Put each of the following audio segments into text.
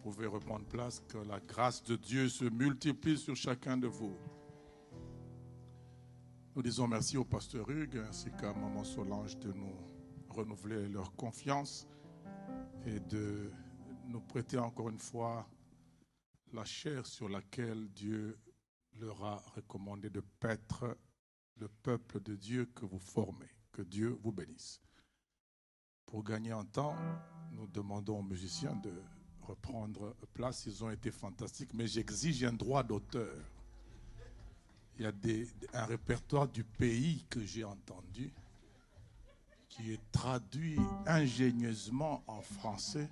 pouvez reprendre place, que la grâce de Dieu se multiplie sur chacun de vous. Nous disons merci au pasteur Hugues ainsi qu'à Maman Solange de nous renouveler leur confiance et de nous prêter encore une fois la chair sur laquelle Dieu leur a recommandé de paître le peuple de Dieu que vous formez. Que Dieu vous bénisse. Pour gagner en temps, nous demandons aux musiciens de reprendre place. Ils ont été fantastiques, mais j'exige un droit d'auteur. Il y a un répertoire du pays que j'ai entendu qui est traduit ingénieusement en français.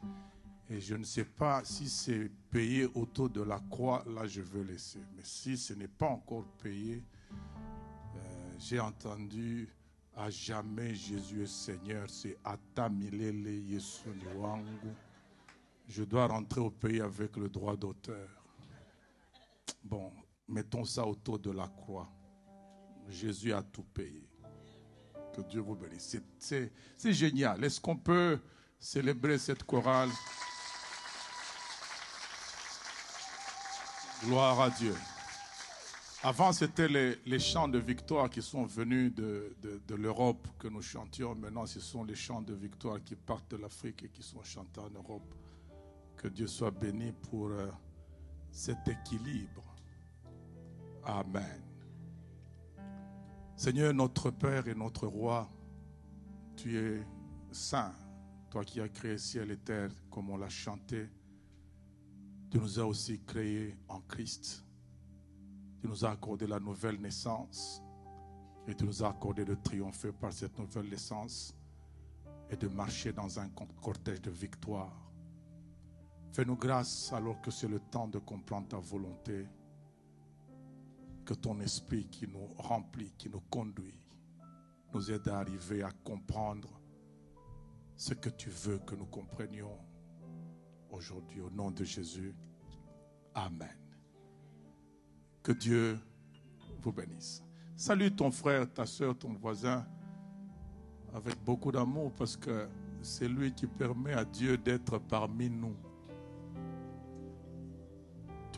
Et je ne sais pas si c'est payé autour de la croix, là je veux laisser. Mais si ce n'est pas encore payé, euh, j'ai entendu à jamais Jésus est Seigneur, c'est Atamilele Yesu Wangu je dois rentrer au pays avec le droit d'auteur. Bon, mettons ça autour de la croix. Jésus a tout payé. Que Dieu vous bénisse. C'est génial. Est-ce qu'on peut célébrer cette chorale? Gloire à Dieu. Avant, c'était les, chants de victoire qui sont venus de, de l'Europe que nous chantions. Maintenant, ce sont les chants de victoire qui partent de l'Afrique et qui sont chantés en Europe. Que Dieu soit béni pour euh, cet équilibre. Amen. Seigneur, notre Père et notre Roi, tu es saint, toi qui as créé ciel et terre, comme on l'a chanté. Tu nous as aussi créés en Christ. Tu nous as accordé la nouvelle naissance et tu nous as accordé de triompher par cette nouvelle naissance et de marcher dans un cortège de victoire. Fais-nous grâce alors que c'est le temps de comprendre ta volonté, que ton esprit qui nous remplit, qui nous conduit, nous aide à arriver à comprendre ce que tu veux que nous comprenions aujourd'hui au nom de Jésus. Amen. Que Dieu vous bénisse. Salue ton frère, ta soeur, ton voisin avec beaucoup d'amour parce que c'est lui qui permet à Dieu d'être parmi nous.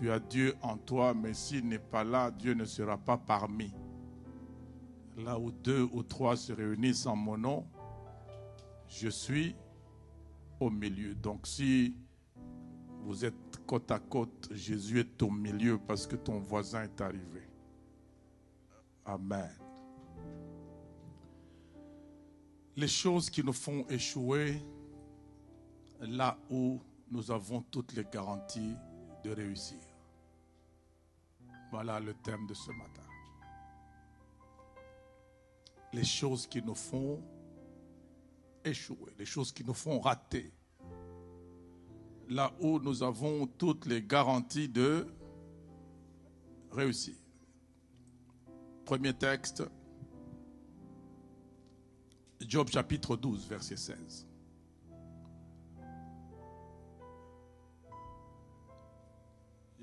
Tu as Dieu en toi, mais s'il n'est pas là, Dieu ne sera pas parmi. Là où deux ou trois se réunissent en mon nom, je suis au milieu. Donc si vous êtes côte à côte, Jésus est au milieu parce que ton voisin est arrivé. Amen. Les choses qui nous font échouer, là où nous avons toutes les garanties de réussir. Voilà le thème de ce matin. Les choses qui nous font échouer, les choses qui nous font rater. Là où nous avons toutes les garanties de réussir. Premier texte, Job chapitre 12, verset 16.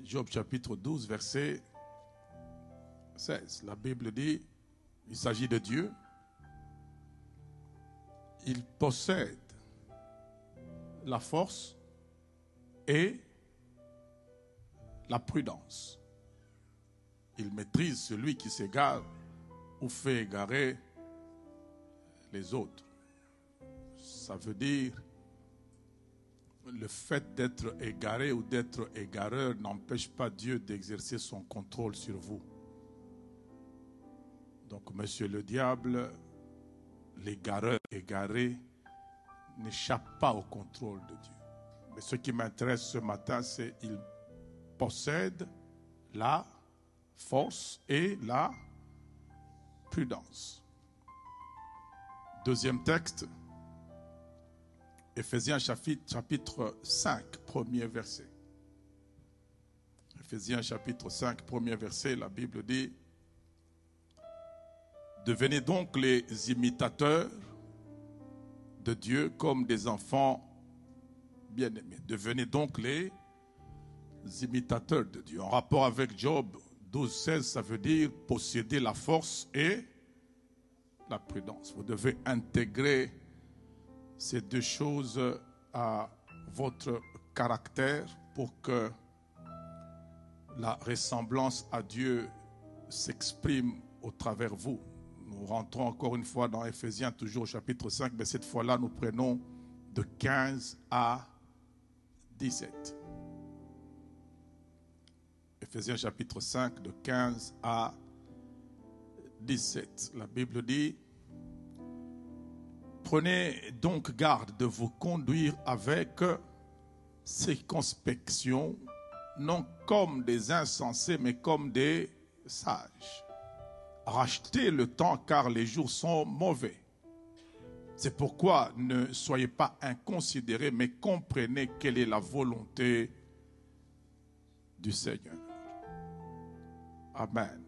Job chapitre 12, verset 16. La Bible dit, il s'agit de Dieu. il possède la force et la prudence. Il maîtrise celui qui s'égare ou fait égarer les autres. Ça veut dire le fait d'être égaré ou d'être égareur n'empêche pas Dieu d'exercer son contrôle sur vous. Donc, monsieur le diable, l'égareur égaré n'échappe pas au contrôle de Dieu. Mais ce qui m'intéresse ce matin, c'est qu'il possède la force et la prudence. Deuxième texte, Éphésiens chapitre, chapitre 5, premier verset. Éphésiens chapitre 5, premier verset, la Bible dit, Devenez donc les imitateurs de Dieu comme des enfants bien-aimés. Devenez donc les imitateurs de Dieu. En rapport avec Job 12, 16, ça veut dire posséder la force et la prudence. Vous devez intégrer ces deux choses à votre caractère pour que la ressemblance à Dieu s'exprime au travers vous. Nous rentrons encore une fois dans Ephésiens, toujours au chapitre 5, mais cette fois-là, nous prenons de 15 à 17. Ephésiens chapitre 5, de 15 à 17. La Bible dit, Prenez donc garde de vous conduire avec circonspection, non comme des insensés, mais comme des sages rachetez le temps car les jours sont mauvais. C'est pourquoi ne soyez pas inconsidérés, mais comprenez quelle est la volonté du Seigneur. Amen.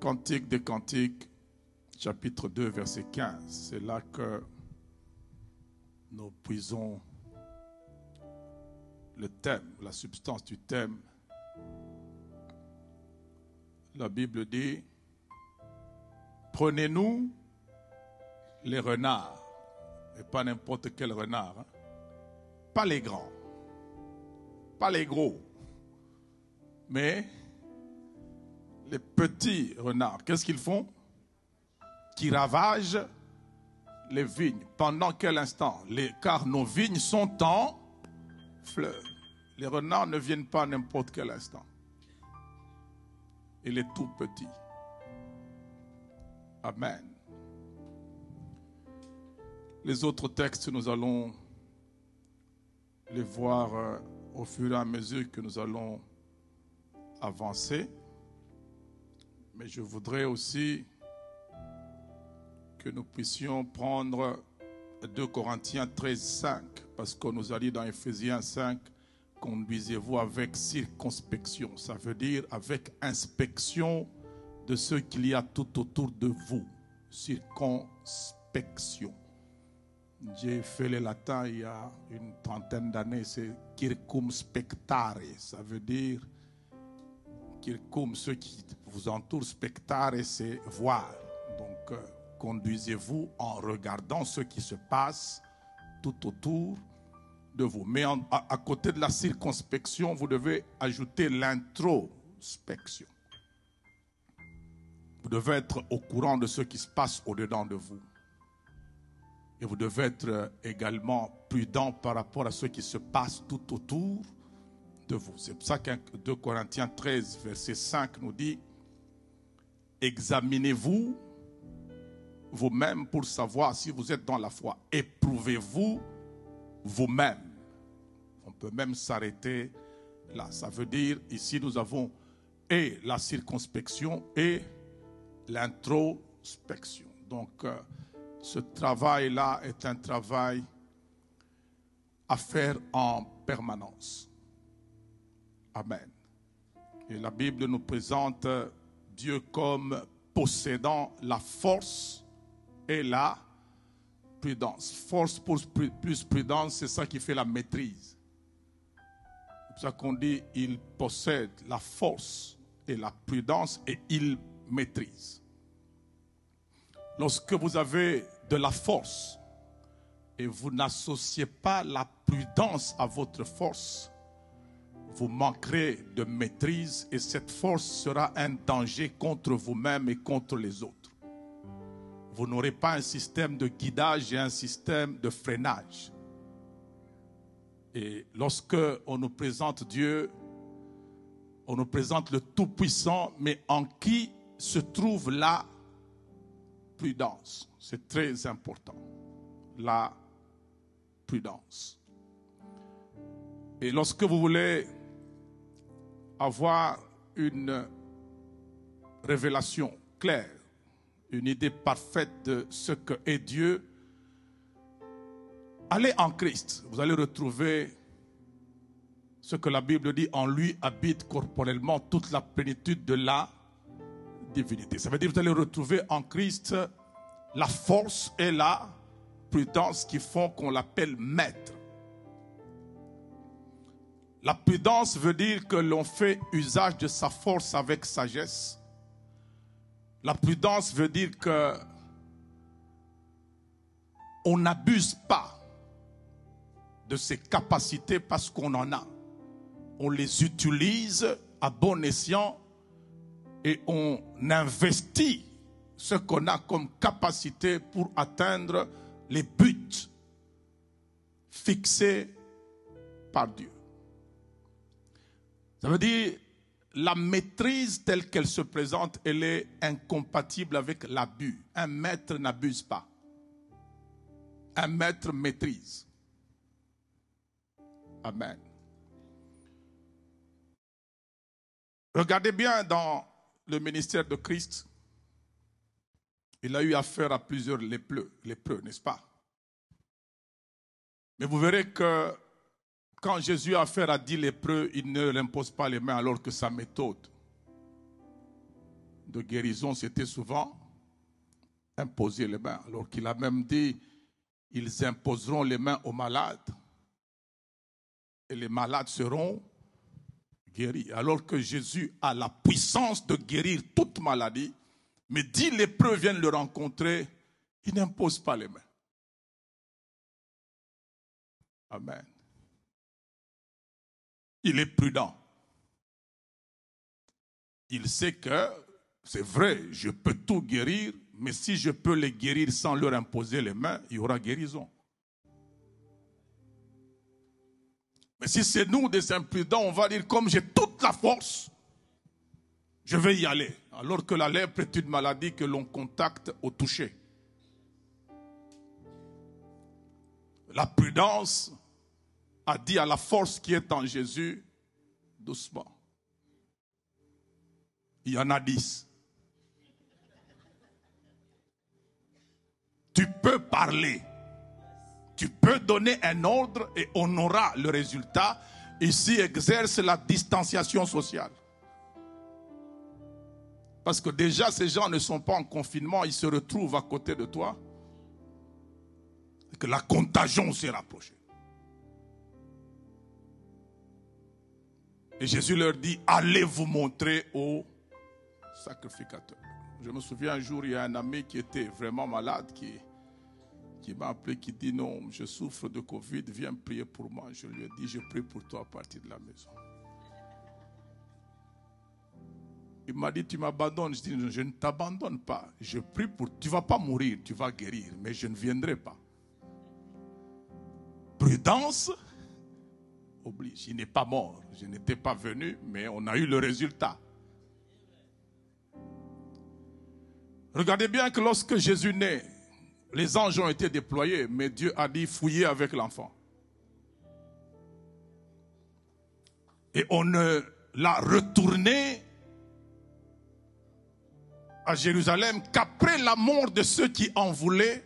Cantique des Cantiques, chapitre 2, verset 15. C'est là que nous puisons le thème, la substance du thème la Bible dit, prenez-nous les renards, et pas n'importe quel renard, hein. pas les grands, pas les gros, mais les petits renards. Qu'est-ce qu'ils font? Qui ravagent les vignes. Pendant quel instant? Car nos vignes sont en fleurs. Les renards ne viennent pas n'importe quel instant il est tout petit. Amen. Les autres textes, nous allons les voir euh, au fur et à mesure que nous allons avancer. Mais je voudrais aussi que nous puissions prendre 2 Corinthiens 13, 5, parce qu'on nous a dit dans Ephésiens 5, conduisez-vous avec circonspection. Ça veut dire avec inspection de ce qu'il y a tout autour de vous. Circonspection. J'ai fait le latin il y a une trentaine d'années, c'est circumspectare. Ça veut dire circum, ceux qui vous entourent, spectare, c'est voir. Donc, euh, conduisez-vous en regardant ce qui se passe tout autour de vous. Mais à, côté de la circonspection, vous devez ajouter l'introspection. Vous devez être au courant de ce qui se passe au-dedans de vous. Et vous devez être également prudent par rapport à ce qui se passe tout autour de vous. C'est pour ça que 2 Corinthiens 13, verset 5 nous dit, examinez-vous vous-même pour savoir si vous êtes dans la foi. Éprouvez-vous vous-même. On peut même s'arrêter là. Ça veut dire, ici, nous avons et la circonspection et l'introspection. Donc, euh, ce travail-là est un travail à faire en permanence. Amen. Et la Bible nous présente Dieu comme possédant la force et la prudence. Force plus prudence, c'est ça qui fait la maîtrise. Ça qu'on dit il possède la force et la prudence et il maîtrise. Lorsque vous avez de la force et vous n'associez pas la prudence à votre force, vous manquerez de maîtrise et cette force sera un danger contre vous-même et contre les autres. Vous n'aurez pas un système de guidage et un système de freinage. Et lorsque on nous présente Dieu, on nous présente le Tout-Puissant, mais en qui se trouve la prudence. C'est très important. La prudence. Et lorsque vous voulez avoir une révélation claire, une idée parfaite de ce que est Dieu, allez en Christ. Vous allez retrouver ce que la Bible dit, en lui habite corporellement toute la plénitude de la divinité. Ça veut dire que vous allez retrouver en Christ la force et la prudence qui font qu'on l'appelle maître. La prudence veut dire que l'on fait usage de sa force avec sagesse. La prudence veut dire que on n'abuse pas de ses capacités parce qu'on en a. On les utilise à bon escient et on investit ce qu'on a comme capacité pour atteindre les buts fixés par Dieu. Ça veut dire la maîtrise telle qu'elle se présente, elle est incompatible avec l'abus. Un maître n'abuse pas. Un maître maîtrise. Amen. Regardez bien dans le ministère de Christ, il a eu affaire à plusieurs lépreux, lépreux n'est-ce pas? Mais vous verrez que quand Jésus a affaire à dix lépreux, il ne leur impose pas les mains alors que sa méthode de guérison, c'était souvent imposer les mains. Alors qu'il a même dit, ils imposeront les mains aux malades et les malades seront guéris. Alors que Jésus a la puissance de guérir toute maladie, mais dix lépreux viennent le rencontrer, il n'impose pas les mains. Amen il est prudent. Il sait que c'est vrai, je peux tout guérir, mais si je peux les guérir sans leur imposer les mains, il y aura guérison. Mais si c'est nous des imprudents, on va dire comme j'ai toute la force, je vais y aller. Alors que la lèpre est une maladie que l'on contacte au toucher. La prudence a dit à la force qui est en Jésus, doucement. Il y en a dix. Tu peux parler. Tu peux donner un ordre et on aura le résultat. Ici exerce la distanciation sociale. Parce que déjà, ces gens ne sont pas en confinement, ils se retrouvent à côté de toi. Et que la contagion s'est rapprochée. Et Jésus leur dit, allez vous montrer au sacrificateur. Je me souviens un jour, il y a un ami qui était vraiment malade, qui, qui m'a appelé, qui dit, non, je souffre de Covid, viens prier pour moi. Je lui ai dit, je prie pour toi à partir de la maison. Il m'a dit, tu m'abandonnes. Je dis, je ne t'abandonne pas. Je prie pour... Tu ne vas pas mourir, tu vas guérir, mais je ne viendrai pas. Prudence oblige. Il n'est pas mort. Je n'étais pas venu, mais on a eu le résultat. Regardez bien que lorsque Jésus naît, les anges ont été déployés, mais Dieu a dit fouiller avec l'enfant. Et on ne l'a retourné à Jérusalem qu'après la mort de ceux qui en voulaient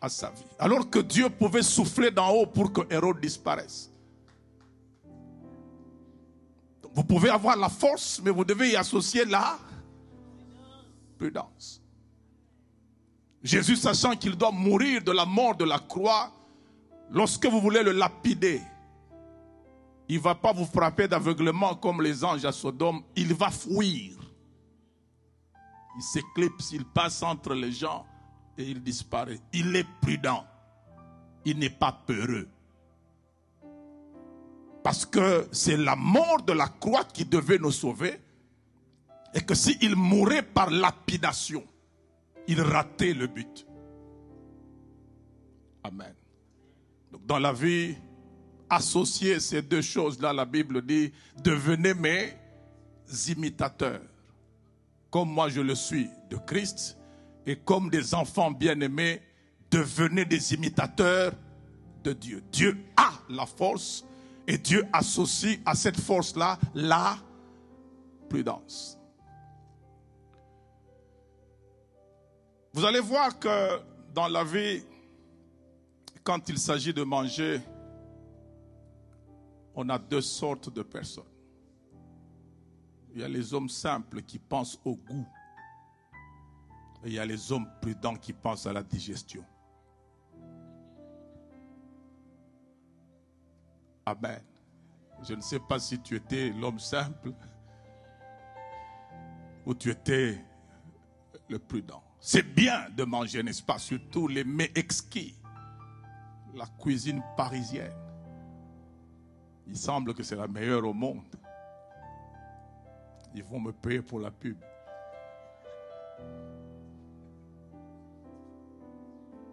à sa vie. Alors que Dieu pouvait souffler d'en haut pour que Hérode disparaisse. Vous pouvez avoir la force, mais vous devez y associer la prudence. Jésus, sachant qu'il doit mourir de la mort de la croix, lorsque vous voulez le lapider, il ne va pas vous frapper d'aveuglement comme les anges à Sodome, il va fuir. il s'éclipse, il passe entre les gens et il disparaît. Il est prudent. Il n'est pas peureux. Parce que c'est la mort de la croix qui devait nous sauver. Et que s'il mourait par lapidation, il ratait le but. Amen. Donc dans la vie, associer ces deux choses-là, la Bible dit, devenez mes imitateurs, comme moi je le suis de Christ, et comme des enfants bien-aimés, devenez des imitateurs de Dieu. Dieu a la force et Dieu associe à cette force-là la prudence. Vous allez voir que dans la vie, quand il s'agit de manger, on a deux sortes de personnes. Il y a les hommes simples qui pensent au goût. Et il y a les hommes prudents qui pensent à la digestion. Amen. Je ne sais pas si tu étais l'homme simple ou tu étais le prudent. C'est bien de manger, n'est-ce pas Surtout les mets exquis. La cuisine parisienne. Il semble que c'est la meilleure au monde. Ils vont me payer pour la pub.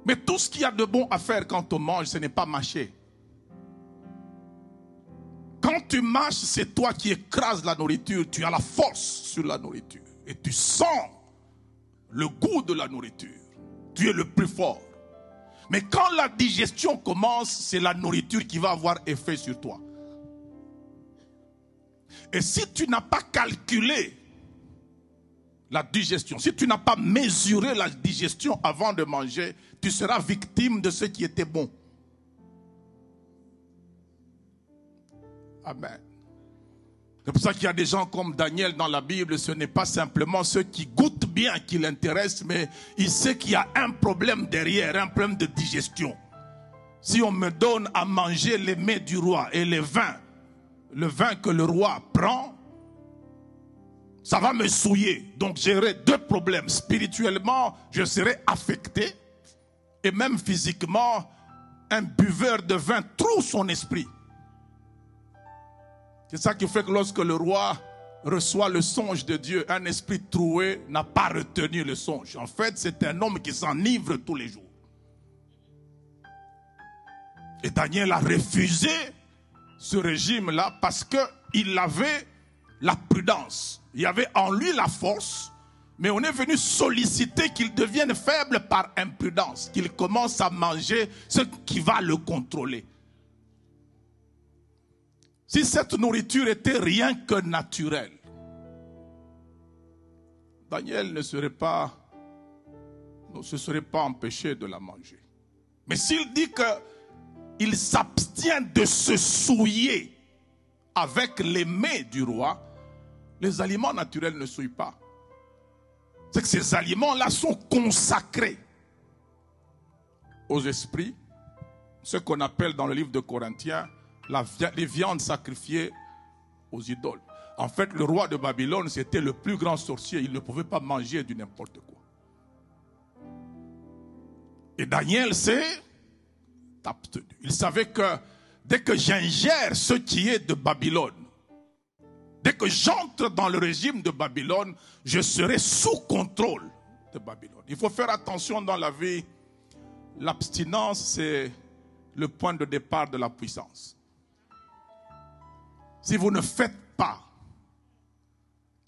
Mais tout ce qu'il y a de bon à faire quand on mange, ce n'est pas mâcher. Quand tu mâches, c'est toi qui écrases la nourriture. Tu as la force sur la nourriture. Et tu sens le goût de la nourriture. Tu es le plus fort. Mais quand la digestion commence, c'est la nourriture qui va avoir effet sur toi. Et si tu n'as pas calculé la digestion, si tu n'as pas mesuré la digestion avant de manger, tu seras victime de ce qui était bon. Amen. C'est pour ça qu'il y a des gens comme Daniel dans la Bible, ce n'est pas simplement ceux qui goûtent bien qui l'intéressent, mais il sait qu'il y a un problème derrière, un problème de digestion. Si on me donne à manger les mets du roi et les vins, le vin que le roi prend, ça va me souiller. Donc j'aurai deux problèmes. Spirituellement, je serai affecté. Et même physiquement, un buveur de vin trouve son esprit. C'est ça qui fait que lorsque le roi reçoit le songe de Dieu, un esprit troué n'a pas retenu le songe. En fait, c'est un homme qui s'enivre tous les jours. Et Daniel a refusé ce régime-là parce qu'il avait la prudence. Il y avait en lui la force, mais on est venu solliciter qu'il devienne faible par imprudence, qu'il commence à manger ce qui va le contrôler. Si cette nourriture était rien que naturelle, Daniel ne serait pas, se serait pas empêché de la manger. Mais s'il dit que il s'abstient de se souiller avec les mets du roi, les aliments naturels ne souillent pas. C'est que ces aliments-là sont consacrés aux esprits, ce qu'on appelle dans le livre de Corinthiens les viandes sacrifiées aux idoles. En fait, le roi de Babylone, c'était le plus grand sorcier. Il ne pouvait pas manger du n'importe quoi. Et Daniel c'est il savait que dès que j'ingère ce qui est de Babylone, dès que j'entre dans le régime de Babylone, je serai sous contrôle de Babylone. Il faut faire attention dans la vie. L'abstinence, c'est le point de départ de la puissance. Si vous ne faites pas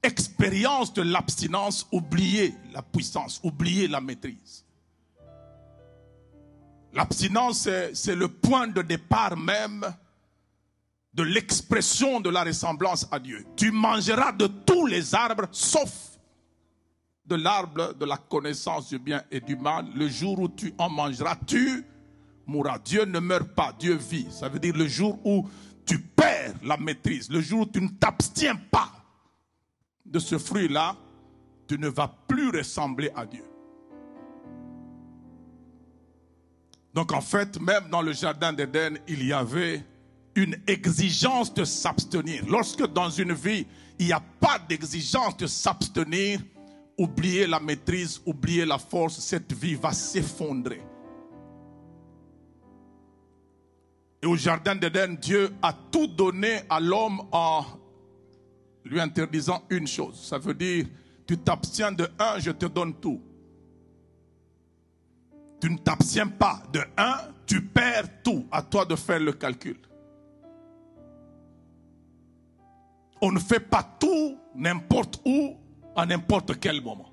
expérience de l'abstinence, oubliez la puissance, oubliez la maîtrise. L'abstinence, c'est le point de départ même de l'expression de la ressemblance à Dieu. Tu mangeras de tous les arbres, sauf de l'arbre de la connaissance du bien et du mal. Le jour où tu en mangeras, tu mourras. Dieu ne meurt pas, Dieu vit. Ça veut dire le jour où tu perds la maîtrise, le jour où tu ne t'abstiens pas de ce fruit-là, tu ne vas plus ressembler à Dieu. Donc en fait, même dans le jardin d'Éden, il y avait une exigence de s'abstenir. Lorsque dans une vie, il n'y a pas d'exigence de s'abstenir, oubliez la maîtrise, oubliez la force, cette vie va s'effondrer. Et au Jardin d'Éden, Dieu a tout donné à l'homme en lui interdisant une chose. Ça veut dire, tu t'abstiens de un, je te donne tout. Tu ne t'abstiens pas de un, tu perds tout. À toi de faire le calcul. On ne fait pas tout n'importe où, à n'importe quel moment.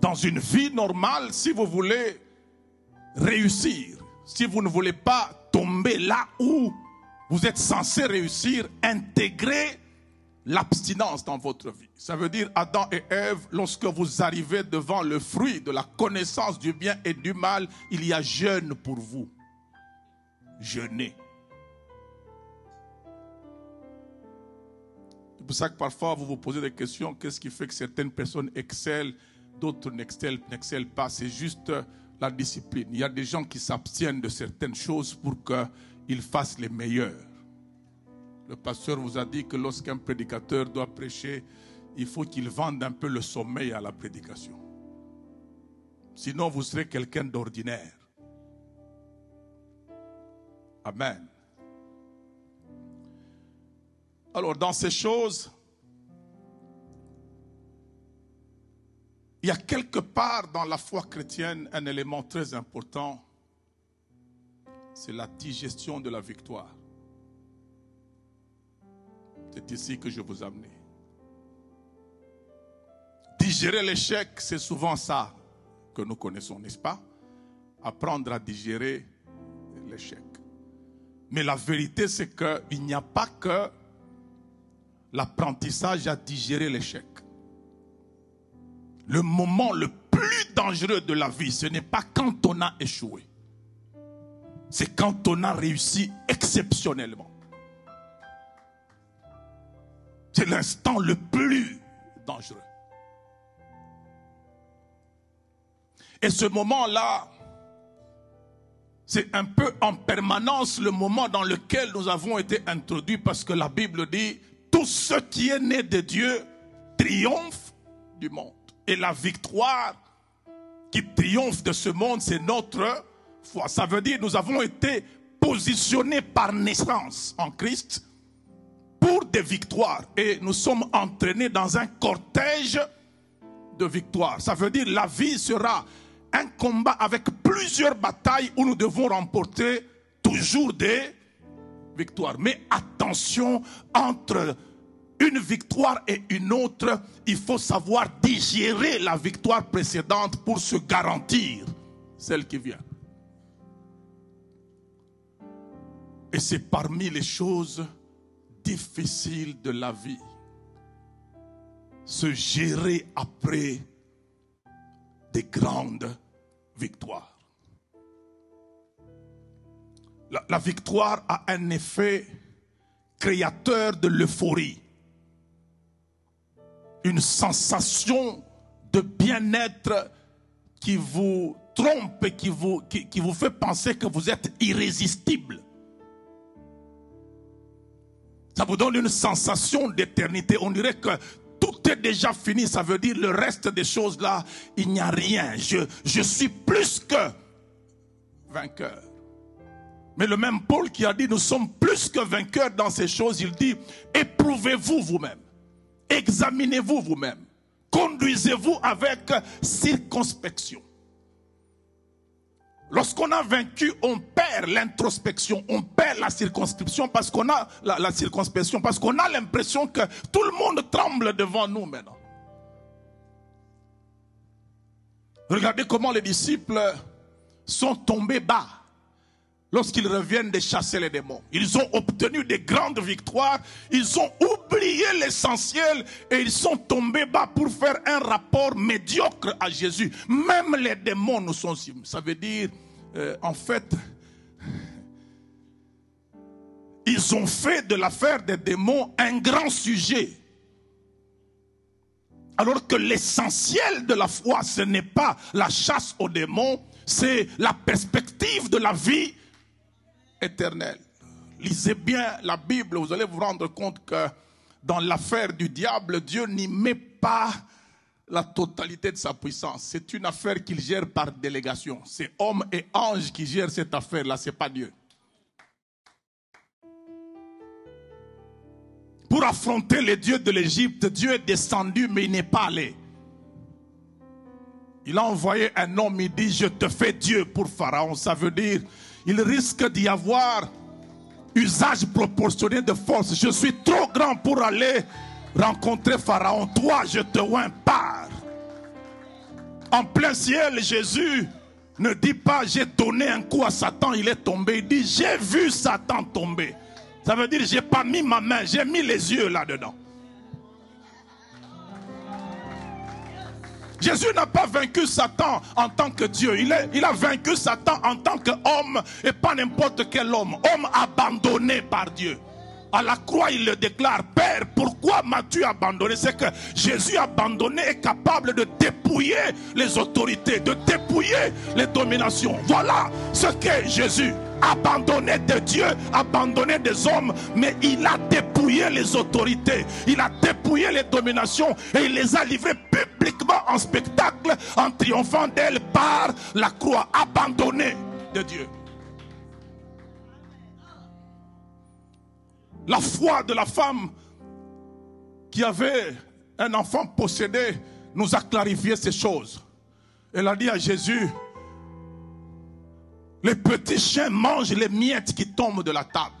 Dans une vie normale, si vous voulez réussir, si vous ne voulez pas tomber là où vous êtes censé réussir, intégrer l'abstinence dans votre vie. Ça veut dire Adam et Ève, lorsque vous arrivez devant le fruit de la connaissance du bien et du mal, il y a jeûne pour vous. Jeûnez. C'est pour ça que parfois vous vous posez des questions, qu'est-ce qui fait que certaines personnes excellent, d'autres n'excellent pas? C'est juste la discipline. Il y a des gens qui s'abstiennent de certaines choses pour qu'ils fassent les meilleurs. Le pasteur vous a dit que lorsqu'un prédicateur doit prêcher, il faut qu'il vende un peu le sommeil à la prédication. Sinon, vous serez quelqu'un d'ordinaire. Amen. Alors, dans ces choses, il y a quelque part dans la foi chrétienne un élément très important, c'est la digestion de la victoire. C'est ici que je vous amener. Digérer l'échec, c'est souvent ça que nous connaissons, n'est-ce pas? Apprendre à digérer l'échec. Mais la vérité, c'est qu'il n'y a pas que l'apprentissage à digérer l'échec. Le moment le plus dangereux de la vie, ce n'est pas quand on a échoué. C'est quand on a réussi exceptionnellement. C'est l'instant le plus dangereux. Et ce moment-là, c'est un peu en permanence le moment dans lequel nous avons été introduits parce que la Bible dit, tout ce qui est né de Dieu triomphe du monde. Et la victoire qui triomphe de ce monde, c'est notre foi. Ça veut dire nous avons été positionnés par naissance en Christ pour des victoires. Et nous sommes entraînés dans un cortège de victoires. Ça veut dire la vie sera un combat avec plusieurs batailles où nous devons remporter toujours des victoires. Mais attention, entre une victoire et une autre, il faut savoir digérer la victoire précédente pour se garantir celle qui vient. Et c'est parmi les choses difficile de la vie. Se gérer après des grandes victoires. La, la victoire a un effet créateur de l'euphorie. Une sensation de bien-être qui vous trompe et qui vous, qui, vous fait penser que vous êtes irrésistible. Ça vous donne une sensation d'éternité. On dirait que tout est déjà fini. Ça veut dire le reste des choses là, il n'y a rien. Je, je suis plus que vainqueur. Mais le même Paul qui a dit nous sommes plus que vainqueurs dans ces choses, il dit éprouvez-vous vous-même. Examinez-vous vous-même. Conduisez-vous avec circonspection. Lorsqu'on a vaincu, on perd l'introspection, on perd la circonscription parce qu'on a la, circonspection, parce qu'on a l'impression que tout le monde tremble devant nous maintenant. Regardez comment les disciples sont tombés bas lorsqu'ils reviennent de chasser les démons. Ils ont obtenu des grandes victoires, ils ont oublié l'essentiel et ils sont tombés bas pour faire un rapport médiocre à Jésus. Même les démons nous sont... Ça veut dire, euh, en fait, ils ont fait de l'affaire des démons un grand sujet. Alors que l'essentiel de la foi, ce n'est pas la chasse aux démons, c'est la perspective de la vie éternelle. Lisez bien la Bible, vous allez vous rendre compte que dans l'affaire du diable, Dieu n'y met pas la totalité de sa puissance. C'est une affaire qu'il gère par délégation. C'est homme et ange qui gèrent cette affaire-là, c'est pas Dieu. Pour affronter les dieux de l'Égypte, Dieu est descendu, mais il n'est pas allé. Il a envoyé un homme, il dit, je te fais Dieu pour Pharaon. Ça veut dire, il risque d'y avoir usage proportionné de force. Je suis trop grand pour aller rencontrer Pharaon. Toi, je te oins par. En plein ciel, Jésus ne dit pas j'ai donné un coup à Satan, il est tombé. Il dit j'ai vu Satan tomber. Ça veut dire j'ai pas mis ma main, j'ai mis les yeux là-dedans. Jésus n'a pas vaincu Satan en tant que Dieu. Il, a vaincu Satan en tant qu'homme et pas n'importe quel homme. Homme abandonné par Dieu. À la croix, il le déclare, Père, pourquoi m'as-tu abandonné? C'est que Jésus abandonné est capable de dépouiller les autorités, de dépouiller les dominations. Voilà ce qu'est Jésus. Abandonné de Dieu, abandonné des hommes, mais il a dépouillé les autorités, il a dépouillé les dominations et il les a livrées publiquement en spectacle en triomphant d'elles par la croix abandonnée de Dieu. La foi de la femme qui avait un enfant possédé nous a clarifié ces choses. Elle a dit à Jésus, les petits chiens mangent les miettes qui tombent de la table.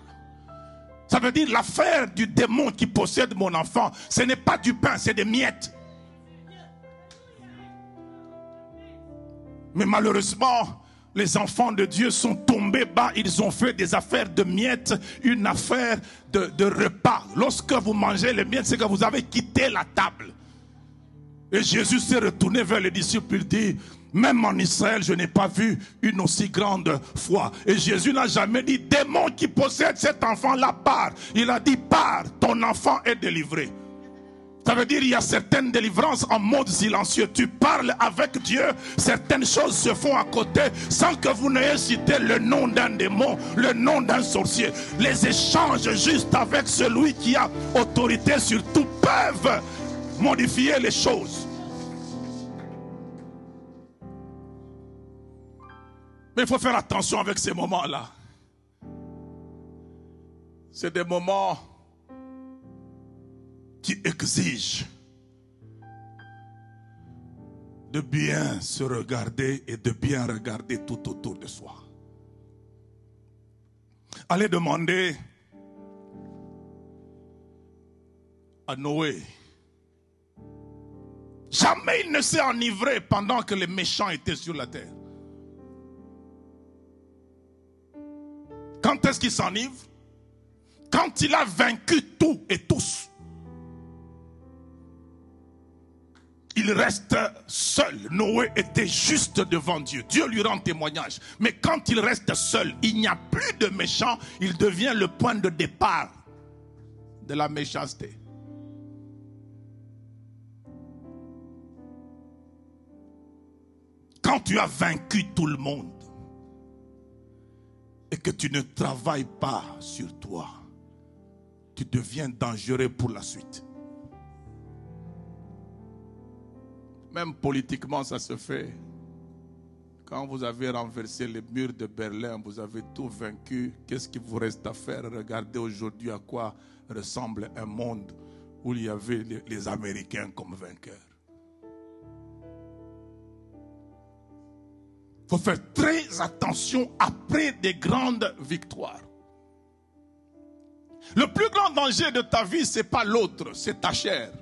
Ça veut dire l'affaire du démon qui possède mon enfant, ce n'est pas du pain, c'est des miettes. Mais malheureusement, les enfants de Dieu sont tombés bas, ils ont fait des affaires de miettes, une affaire de, repas. Lorsque vous mangez les miettes, c'est que vous avez quitté la table. Et Jésus s'est retourné vers les disciples, il dit, même en Israël, je n'ai pas vu une aussi grande foi. Et Jésus n'a jamais dit, démon qui possède cet enfant-là, part. Il a dit, part, ton enfant est délivré. Ça veut dire il y a certaines délivrances en mode silencieux. Tu parles avec Dieu, certaines choses se font à côté sans que vous n'ayez cité le nom d'un démon, le nom d'un sorcier. Les échanges juste avec celui qui a autorité sur tout peuvent modifier les choses. Mais il faut faire attention avec ces moments-là. C'est des moments qui exige de bien se regarder et de bien regarder tout autour de soi. Allez demander à Noé. Jamais il ne s'est enivré pendant que les méchants étaient sur la terre. Quand est-ce qu'il s'enivre Quand il a vaincu tout et tous. il reste seul. Noé était juste devant Dieu. Dieu lui rend témoignage. Mais quand il reste seul, il n'y a plus de méchants. Il devient le point de départ de la méchanceté. Quand tu as vaincu tout le monde et que tu ne travailles pas sur toi, tu deviens dangereux pour la suite. Même politiquement, ça se fait. Quand vous avez renversé les murs de Berlin, vous avez tout vaincu. Qu'est-ce qu'il vous reste à faire? Regardez aujourd'hui à quoi ressemble un monde où il y avait les Américains comme vainqueurs. Faut faire très attention après des grandes victoires. Le plus grand danger de ta vie, ce n'est pas l'autre, c'est ta chair.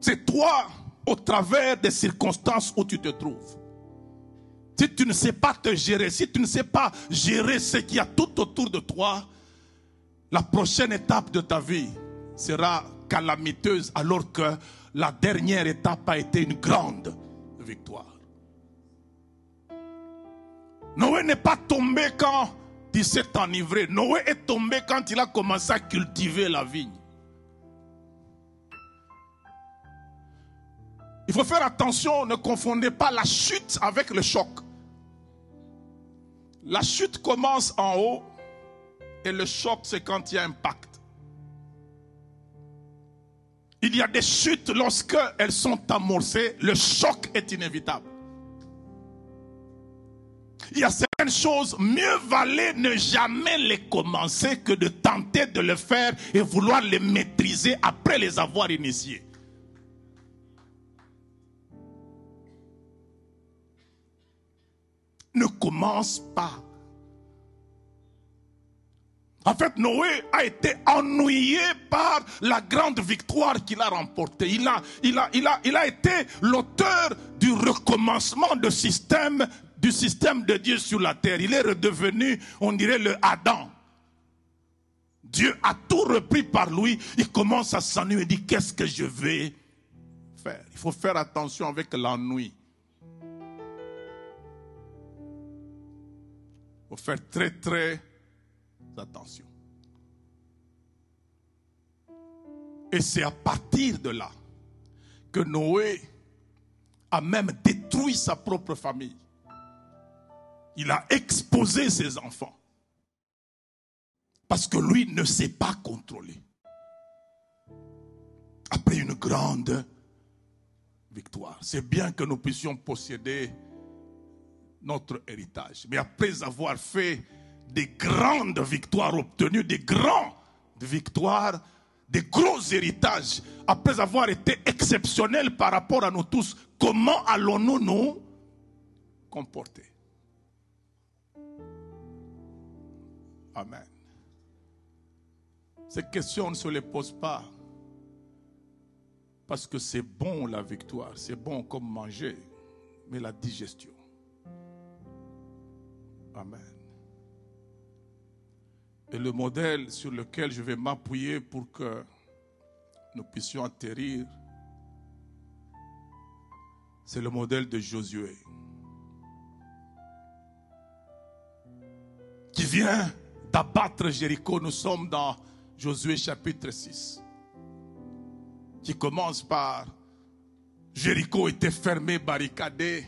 C'est toi au travers des circonstances où tu te trouves. Si tu ne sais pas te gérer, si tu ne sais pas gérer ce qu'il y a tout autour de toi, la prochaine étape de ta vie sera calamiteuse alors que la dernière étape a été une grande victoire. Noé n'est pas tombé quand il s'est enivré. Noé est tombé quand il a commencé à cultiver la vigne. Il faut faire attention, ne confondez pas la chute avec le choc. La chute commence en haut et le choc, c'est quand il y a impact. Il y a des chutes lorsque elles sont amorcées, le choc est inévitable. Il y a certaines choses, mieux valait ne jamais les commencer que de tenter de le faire et vouloir les maîtriser après les avoir initiés. Ne commence pas. En fait, Noé a été ennuyé par la grande victoire qu'il a remportée. Il a, il a, il a, il a été l'auteur du recommencement de système du système de Dieu sur la terre. Il est redevenu, on dirait, le Adam. Dieu a tout repris par lui. Il commence à s'ennuyer et dit, qu'est-ce que je vais faire? Il faut faire attention avec l'ennui. Il faut faire très, très attention. Et c'est à partir de là que Noé a même détruit sa propre famille il a exposé ses enfants. Parce que lui ne s'est pas contrôlé. Après une grande victoire. C'est bien que nous puissions posséder notre héritage. Mais après avoir fait des grandes victoires obtenues, des grandes victoires, des gros héritages, après avoir été exceptionnels par rapport à nous tous, comment allons-nous nous comporter? Amen. Ces questions, ne se les pose pas. Parce que c'est bon la victoire, c'est bon comme manger, mais la digestion. Amen. Et le modèle sur lequel je vais m'appuyer pour que nous puissions atterrir, c'est le modèle de Josué. Qui vient d'abattre Jéricho. Nous sommes dans Josué chapitre 6, qui commence par Jéricho était fermé, barricadé.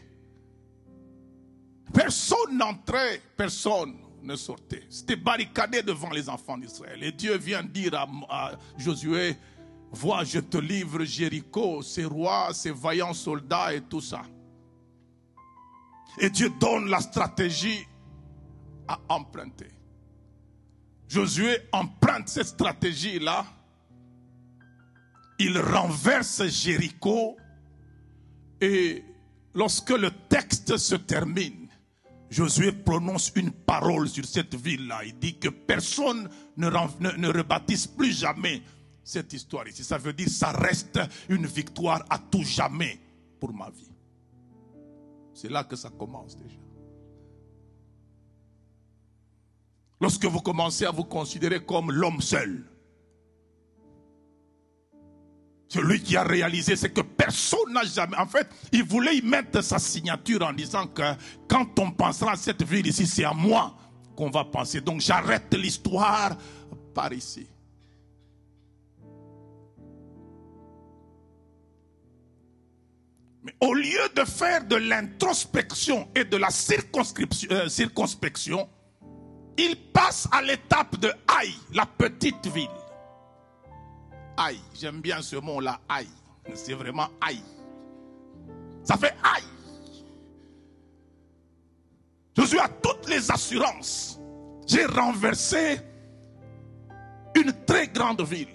Personne n'entrait, personne ne sortait. C'était barricadé devant les enfants d'Israël. Et Dieu vient dire à, à, Josué, vois, je te livre Jéricho, ses rois, ses vaillants soldats et tout ça. Et Dieu donne la stratégie à emprunter. Josué emprunte cette stratégie-là. Il renverse Jéricho et lorsque le texte se termine, Josué prononce une parole sur cette ville-là. Il dit que personne ne, ne, rebâtisse plus jamais cette histoire ici. Ça veut dire que ça reste une victoire à tout jamais pour ma vie. C'est là que ça commence déjà. Lorsque vous commencez à vous considérer comme l'homme seul. Celui qui a réalisé, c'est que personne n'a jamais. En fait, il voulait y mettre sa signature en disant que quand on pensera à cette ville ici, c'est à moi qu'on va penser. Donc j'arrête l'histoire par ici. Mais au lieu de faire de l'introspection et de la circonscription, euh, circonspection, il passe à l'étape de Aïe, la petite ville. Aïe, j'aime bien ce mot-là, Aïe. C'est vraiment Aïe. Ça fait Aïe. Suis à toutes les assurances. J'ai renversé une très grande ville.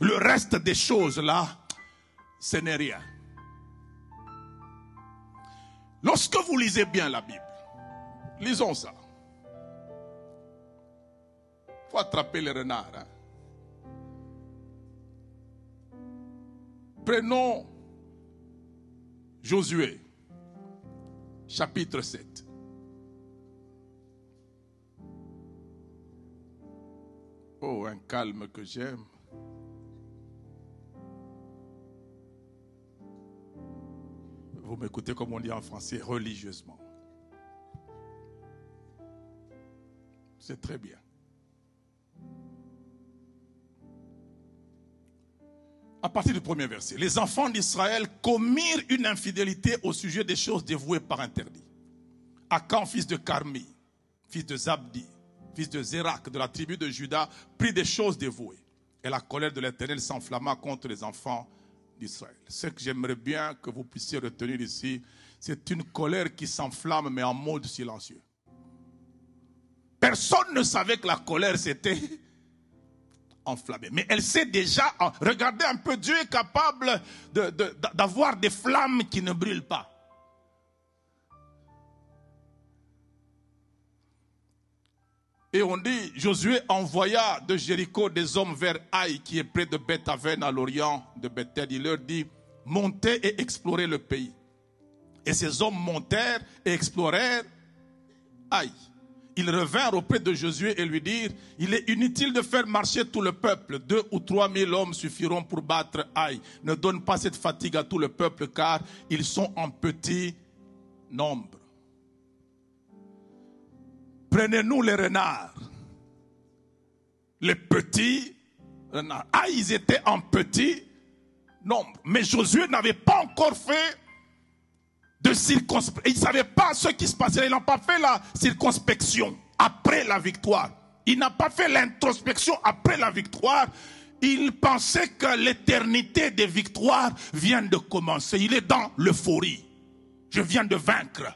Le reste des choses là, ce n'est rien. Lorsque vous lisez bien la Bible, lisons ça faut attraper les renards. Hein. Prenons Josué, chapitre 7. Oh, un calme que j'aime. Vous m'écoutez comme on dit en français, religieusement. C'est très bien. à partir du premier verset, les enfants d'Israël commirent une infidélité au sujet des choses dévouées par interdit. Akan, fils de Carmi, fils de Zabdi, fils de Zérak, de la tribu de Juda, prit des choses dévouées. Et la colère de l'Éternel s'enflamma contre les enfants d'Israël. Ce que j'aimerais bien que vous puissiez retenir ici, c'est une colère qui s'enflamme mais en mode silencieux. Personne ne savait que la colère s'était enflammée. Mais elle sait déjà, regardez un peu, Dieu est capable d'avoir des flammes qui ne brûlent pas. Et on dit, Josué envoya de Jéricho des hommes vers Haï, qui est près de Bethaven à l'orient de Bethel. Il leur dit, montez et explorez le pays. Et ces hommes montèrent et explorèrent Haï. Ils revinrent auprès de Josué et lui dirent, il est inutile de faire marcher tout le peuple. Deux ou trois mille hommes suffiront pour battre Haï. Ne donne pas cette fatigue à tout le peuple car ils sont en petit nombre. Prenez-nous les renards. Les petits renards. Ah, ils étaient en petit nombre. Mais Josué n'avait pas encore fait de circonspection. Il ne savait pas ce qui se passait. Il n'a pas fait la circonspection après la victoire. Il n'a pas fait l'introspection après la victoire. Il pensait que l'éternité des victoires vient de commencer. Il est dans l'euphorie. Je viens de vaincre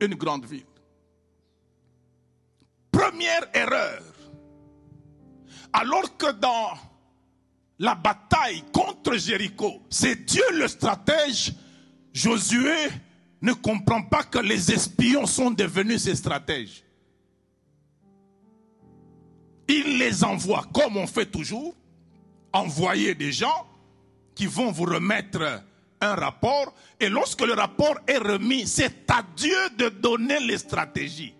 une grande ville. Première erreur. Alors que dans la bataille contre Jéricho, c'est Dieu le stratège, Josué ne comprend pas que les espions sont devenus ses stratèges. Il les envoie, comme on fait toujours, envoyer des gens qui vont vous remettre un rapport et lorsque le rapport est remis, c'est à Dieu de donner les stratégies.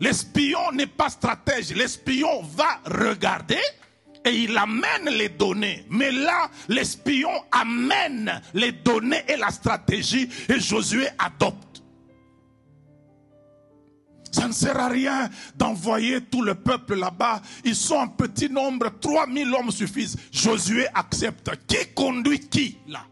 L'espion n'est pas stratège, l'espion va regarder et il amène les données. Mais là, l'espion amène les données et la stratégie et Josué adopte. Ça ne sert à rien d'envoyer tout le peuple là-bas. Ils sont en petit nombre, 3000 hommes suffisent. Josué accepte. Qui conduit qui là?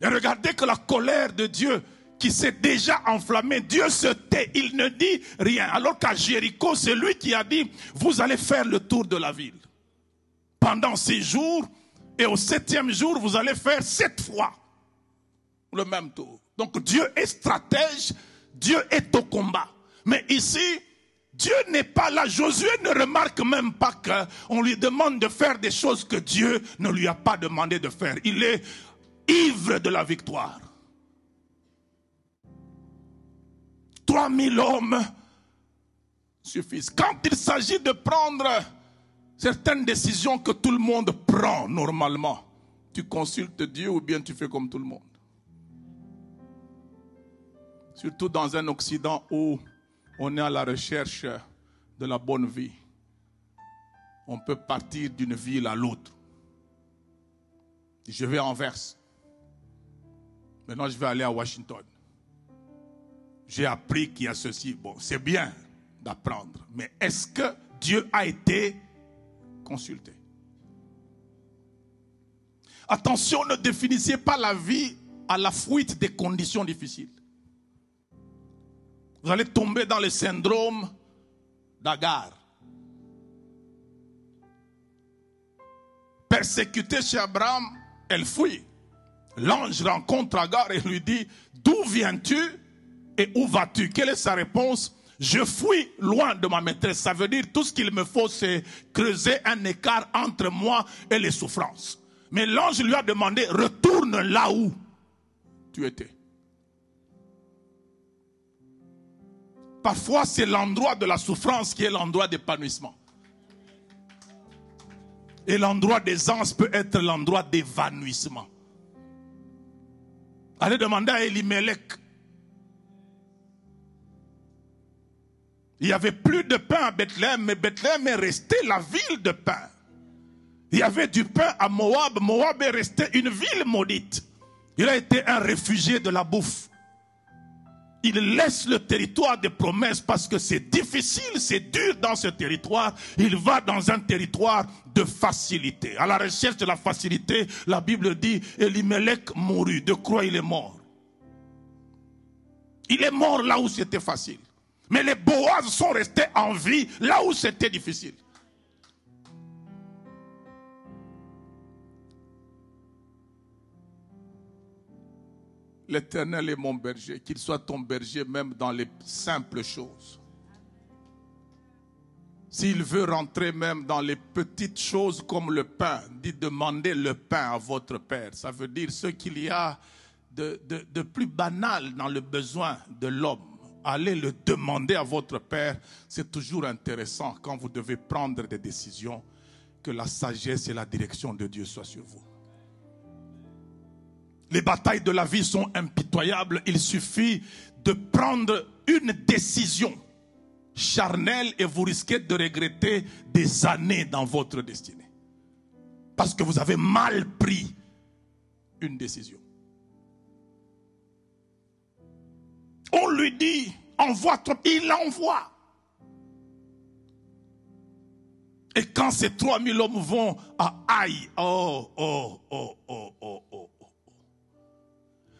Et regardez que la colère de Dieu qui s'est déjà enflammée, Dieu se tait, il ne dit rien. Alors qu'à Jéricho, c'est lui qui a dit, vous allez faire le tour de la ville. Pendant six jours, et au septième jour, vous allez faire sept fois le même tour. Donc Dieu est stratège, Dieu est au combat. Mais ici, Dieu n'est pas là. Josué ne remarque même pas qu'on lui demande de faire des choses que Dieu ne lui a pas demandé de faire. Il est ivre de la victoire. 3000 hommes suffisent. Quand il s'agit de prendre certaines décisions que tout le monde prend normalement, tu consultes Dieu ou bien tu fais comme tout le monde. Surtout dans un Occident où on est à la recherche de la bonne vie. On peut partir d'une ville à l'autre. Je vais en Verse. Maintenant, je vais aller à Washington. J'ai appris qu'il y a ceci. Bon, c'est bien d'apprendre. Mais est-ce que Dieu a été consulté? Attention, ne définissez pas la vie à la fuite des conditions difficiles. Vous allez tomber dans le syndrome d'Agar. Persécuté chez Abraham, elle fuit l'ange rencontre Agar et lui dit, d'où viens-tu et où vas-tu? Quelle est sa réponse? Je fuis loin de ma maîtresse. Ça veut dire tout ce qu'il me faut, c'est creuser un écart entre moi et les souffrances. Mais l'ange lui a demandé, retourne là où tu étais. Parfois, c'est l'endroit de la souffrance qui est l'endroit d'épanouissement. Et l'endroit des peut être l'endroit d'évanouissement. Allez demander à Elimelech. Il n'y avait plus de pain à Bethléem, mais Bethléem est resté la ville de pain. Il y avait du pain à Moab. Moab est resté une ville maudite. Il a été un réfugié de la bouffe il laisse le territoire des promesses parce que c'est difficile, c'est dur dans ce territoire. Il va dans un territoire de facilité. À la recherche de la facilité, la Bible dit, Elimelech mourut. De quoi il est mort? Il est mort là où c'était facile. Mais les Boaz sont restés en vie là où c'était difficile. L'Éternel est mon berger, qu'il soit ton berger même dans les simples choses. S'il veut rentrer même dans les petites choses comme le pain, dit demandez le pain à votre Père. Ça veut dire ce qu'il y a de, de, plus banal dans le besoin de l'homme. Allez le demander à votre Père. C'est toujours intéressant quand vous devez prendre des décisions que la sagesse et la direction de Dieu soient sur vous. Les batailles de la vie sont impitoyables. Il suffit de prendre une décision charnelle et vous risquez de regretter des années dans votre destinée. Parce que vous avez mal pris une décision. On lui dit, envoie toi, il envoie. Et quand ces 3000 hommes vont à Aïe, oh, oh, oh, oh, oh.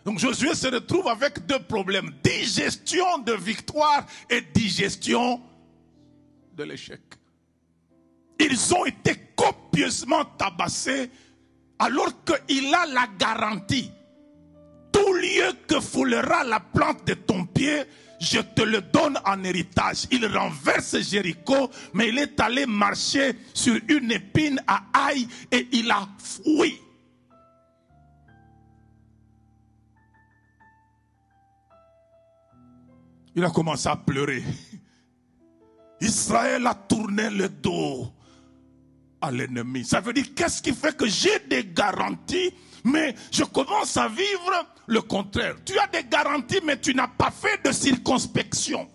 Donc Josué se retrouve avec deux problèmes. Digestion de victoire et digestion de l'échec. Ils ont été copieusement tabassés alors qu'il a la garantie. Tout lieu que foulera la plante de ton pied, je te le donne en héritage. Il renverse Jéricho, mais il est allé marcher sur une épine à aïe et il a fui. Il a commencé à pleurer. Israël a tourné le dos à l'ennemi. Ça veut dire qu'est-ce qui fait que j'ai des garanties, mais je commence à vivre le contraire. Tu as des garanties, mais tu n'as pas fait de circonspection.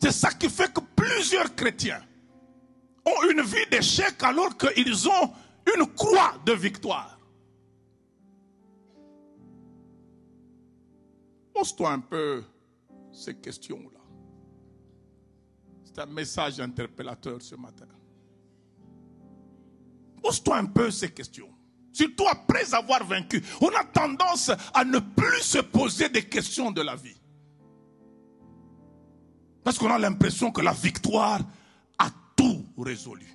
C'est ça qui fait que plusieurs chrétiens ont une vie d'échec alors qu'ils ont une croix de victoire. Pose-toi un peu ces questions-là. C'est un message interpellateur ce matin. Pose-toi un peu ces questions. Surtout après avoir vaincu. On a tendance à ne plus se poser des questions de la vie. Parce qu'on a l'impression que la victoire a tout résolu.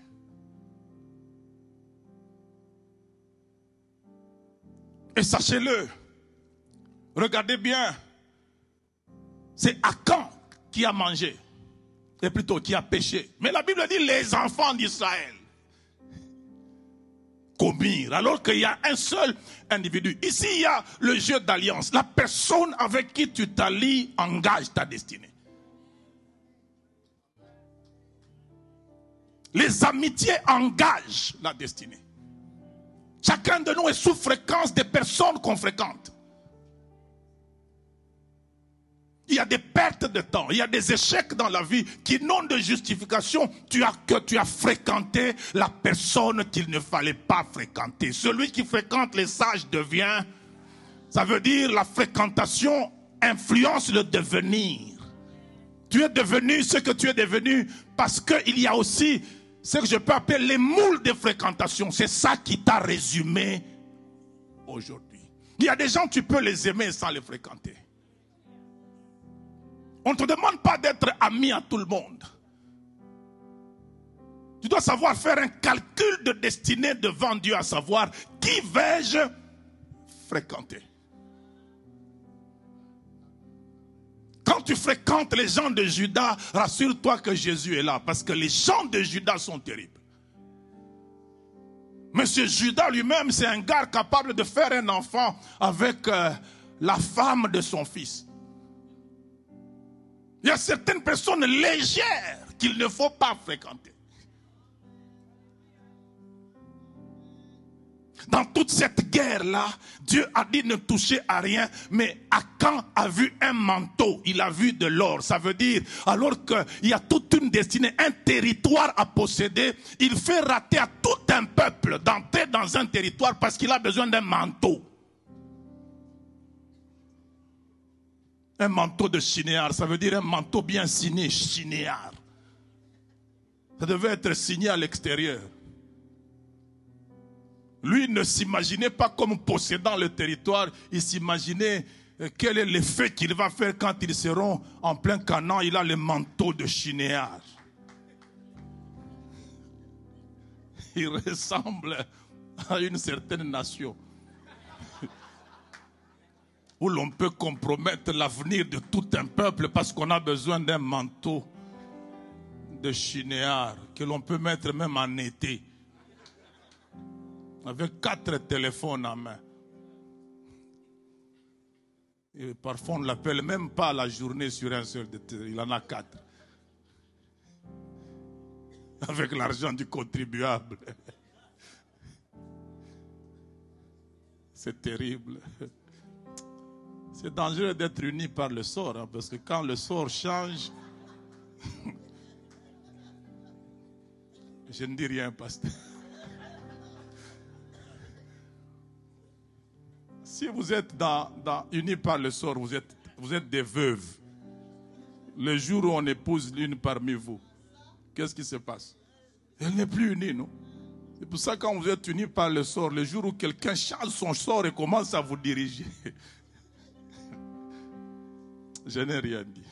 Et sachez-le, regardez bien, c'est Akan qui a mangé, et plutôt qui a péché. Mais la Bible dit les enfants d'Israël commirent, alors qu'il y a un seul individu. Ici, il y a le jeu d'alliance. La personne avec qui tu t'allies engage ta destinée. Les amitiés engagent la destinée. Chacun de nous est sous fréquence des personnes qu'on fréquente. Il y a des pertes de temps, il y a des échecs dans la vie qui n'ont de justification tu as, que tu as fréquenté la personne qu'il ne fallait pas fréquenter. Celui qui fréquente les sages devient, ça veut dire la fréquentation influence le devenir. Tu es devenu ce que tu es devenu parce qu'il y a aussi ce que je peux appeler les moules de fréquentation. C'est ça qui t'a résumé aujourd'hui. Il y a des gens, tu peux les aimer sans les fréquenter. On ne te demande pas d'être ami à tout le monde. Tu dois savoir faire un calcul de destinée devant Dieu, à savoir qui vais-je fréquenter. Quand tu fréquentes les gens de Judas, rassure-toi que Jésus est là, parce que les gens de Judas sont terribles. Monsieur Judas lui-même, c'est un gars capable de faire un enfant avec euh, la femme de son fils. Il y a certaines personnes légères qu'il ne faut pas fréquenter. Dans toute cette guerre-là, Dieu a dit ne toucher à rien, mais Akan a vu un manteau, il a vu de l'or. Ça veut dire, alors qu'il y a toute une destinée, un territoire à posséder, il fait rater à tout un peuple d'entrer dans un territoire parce qu'il a besoin d'un manteau. Un manteau de chinéar, ça veut dire un manteau bien signé, chinéar. Ça devait être signé à l'extérieur. Lui ne s'imaginait pas comme possédant le territoire, il s'imaginait Et quel est l'effet qu'il va faire quand ils seront en plein canon Il a le manteau de chinéard. Il ressemble à une certaine nation où l'on peut compromettre l'avenir de tout un peuple parce qu'on a besoin d'un manteau de chinéard que l'on peut mettre même en été avec quatre téléphones en main. Et parfois on ne l'appelle même pas la journée sur un seul, il en a quatre. Avec l'argent du contribuable. C'est terrible. C'est dangereux d'être uni par le sort, hein, parce que quand le sort change, je ne dis rien, pasteur. Si vous êtes dans, unis par le sort, vous êtes, vous êtes des veuves. Le jour où on épouse l'une parmi vous, qu'est-ce qui se passe? Elle n'est plus unie, non? C'est pour ça que quand vous êtes unis par le sort, le jour où quelqu'un change son sort et commence à vous diriger, je n'ai rien dit.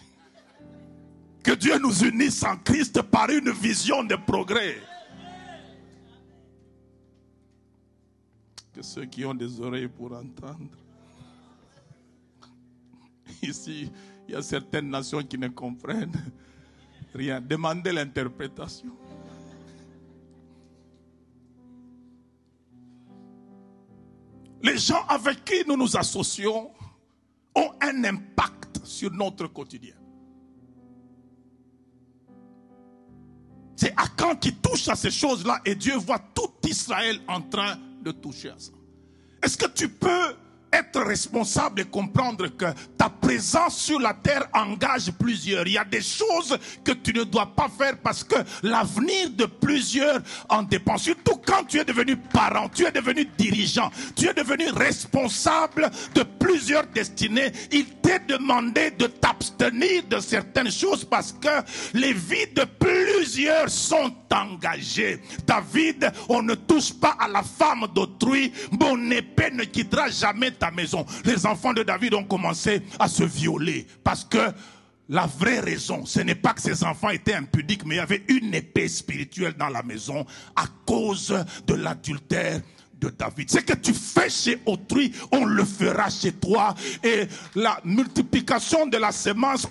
Que Dieu nous unisse en Christ par une vision de progrès. Que ceux qui ont des oreilles pour entendre. Ici, il y a certaines nations qui ne comprennent rien. Demandez l'interprétation. Les gens avec qui nous nous associons ont un impact sur notre quotidien. C'est Akan qui touche à ces choses-là et Dieu voit tout Israël en train de toucher à ça. Est-ce que tu peux être responsable et comprendre que ta présence sur la terre engage plusieurs. Il y a des choses que tu ne dois pas faire parce que l'avenir de plusieurs en dépend. Surtout quand tu es devenu parent, tu es devenu dirigeant, tu es devenu responsable de plusieurs destinées. Il t'est demandé de t'abstenir de certaines choses parce que les vies de plusieurs sont engagées. David, on ne touche pas à la femme d'autrui. Mon épée ne quittera jamais ta maison. Les enfants de David ont commencé à se violer parce que la vraie raison, ce n'est pas que ces enfants étaient impudiques, mais il y avait une épée spirituelle dans la maison à cause de l'adultère de David. Ce que tu fais chez autrui, on le fera chez toi. Et la multiplication de la semence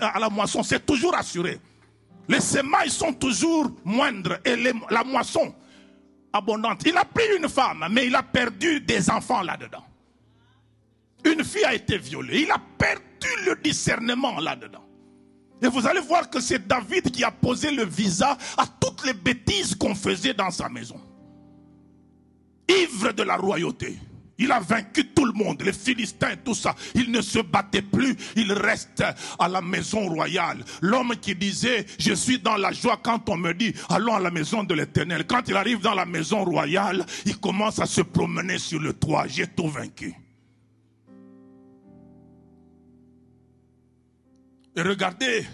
à la moisson, c'est toujours assuré. Les semailles sont toujours moindres et la moisson abondante. Il a pris une femme, mais il a perdu des enfants là-dedans. Une fille a été violée. Il a perdu le discernement là-dedans. Et vous allez voir que c'est David qui a posé le visa à toutes les bêtises qu'on faisait dans sa maison. Ivre de la royauté. Il a vaincu tout le monde, les Philistins, tout ça. Il ne se battait plus, il reste à la maison royale. L'homme qui disait, je suis dans la joie quand on me dit, allons à la maison de l'éternel. Quand il arrive dans la maison royale, il commence à se promener sur le toit. J'ai tout vaincu. Et regardez